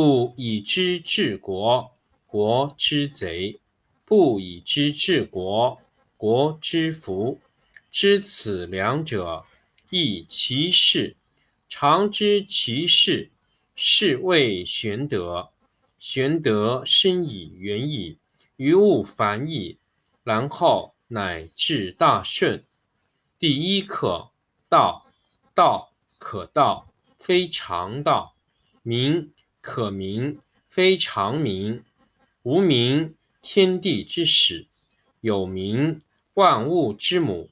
故以知治国，国之贼；不以知治国，国之福。知此两者，亦其事。常知其事，是谓玄德。玄德深以远矣，于物反矣，然后乃至大顺。第一课：道。道可道，非常道。名。可名，非常名。无名，天地之始；有名，万物之母。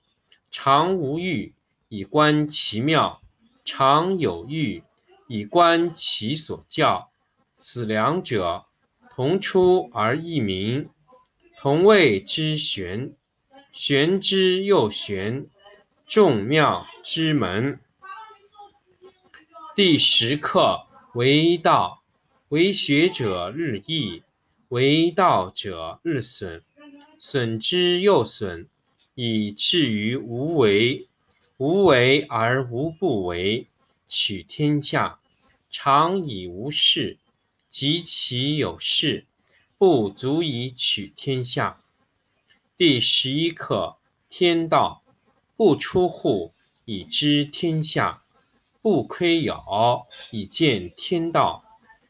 常无欲，以观其妙；常有欲，以观其所教。此两者，同出而异名，同谓之玄。玄之又玄，众妙之门。第十课为道。为学者日益，为道者日损，损之又损，以至于无为。无为而无不为，取天下常以无事，及其有事，不足以取天下。第十一课天道，不出户，以知天下；不窥牖，以见天道。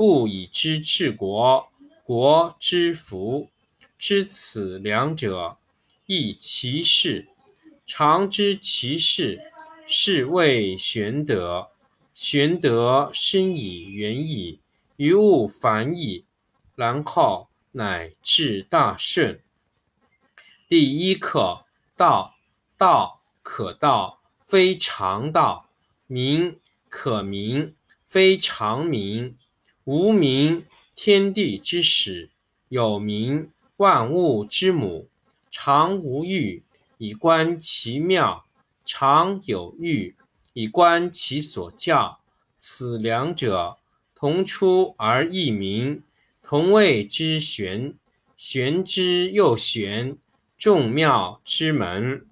不以知治国，国之福。知此两者，亦其事。常知其事，是谓玄德。玄德深以远矣，于物反矣，然后乃至大顺。第一课道。道可道，非常道；名可名，非常名。无名，天地之始；有名，万物之母。常无欲，以观其妙；常有欲，以观其所教。此两者，同出而异名，同谓之玄。玄之又玄，众妙之门。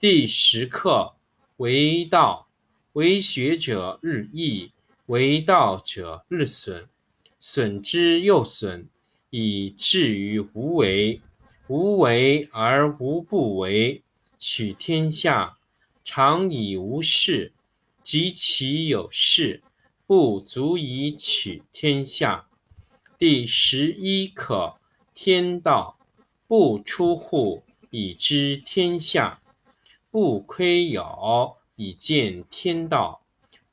第十课为道，为学者日益。为道者日损，损之又损，以至于无为。无为而无不为，取天下常以无事，及其有事，不足以取天下。第十一课天道，不出户，以知天下；不窥牖，以见天道。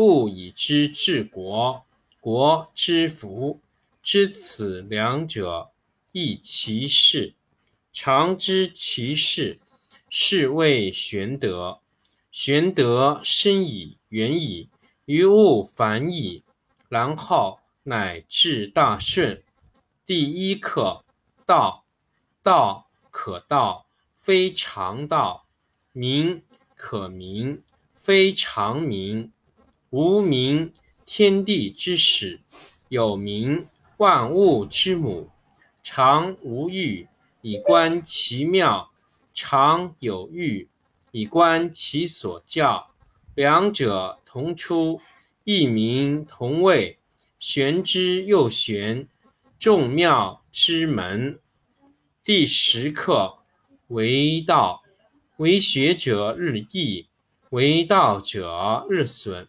不以知治国，国之福。知此两者，亦其事。常知其事，是谓玄德。玄德深矣，远矣，于物反矣，然后乃至大顺。第一课，道。道可道，非常道；名可名，非常名。无名，天地之始；有名，万物之母。常无欲，以观其妙；常有欲，以观其所教。两者同出，异名同谓，玄之又玄，众妙之门。第十课，为道，为学者日益，为道者日损，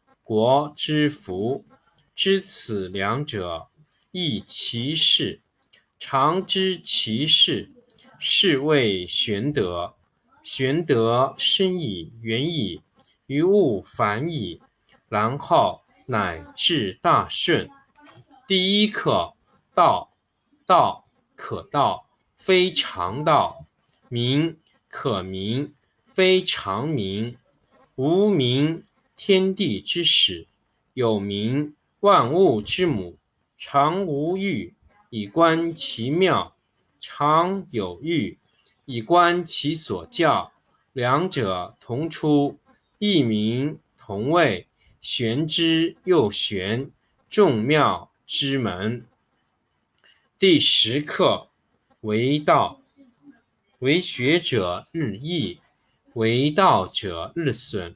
国之福。知此两者，亦其事。常知其事，是谓玄德。玄德深矣，远矣，于物反矣，然后乃至大顺。第一课，道。道可道。非常道，名可名，非常名。无名，天地之始；有名，万物之母。常无欲，以观其妙；常有欲，以观其所教。两者同出，异名同谓，玄之又玄，众妙之门。第十课。为道，为学者日益，为道者日损，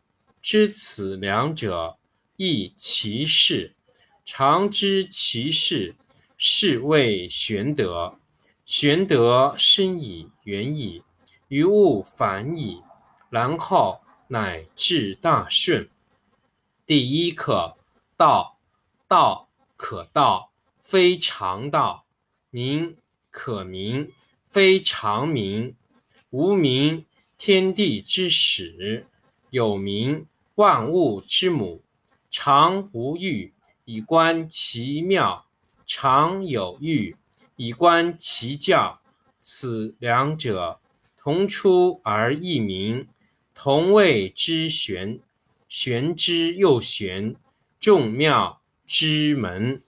知此两者，亦其事。常知其事，是谓玄德。玄德深矣，远矣，于物反矣，然后乃至大顺。第一课，道。道可道。非常道，名可名，非常名。无名，天地之始；有名，万物之母。常无欲，以观其妙；常有欲，以观其教。此两者，同出而异名，同谓之玄。玄之又玄，众妙之门。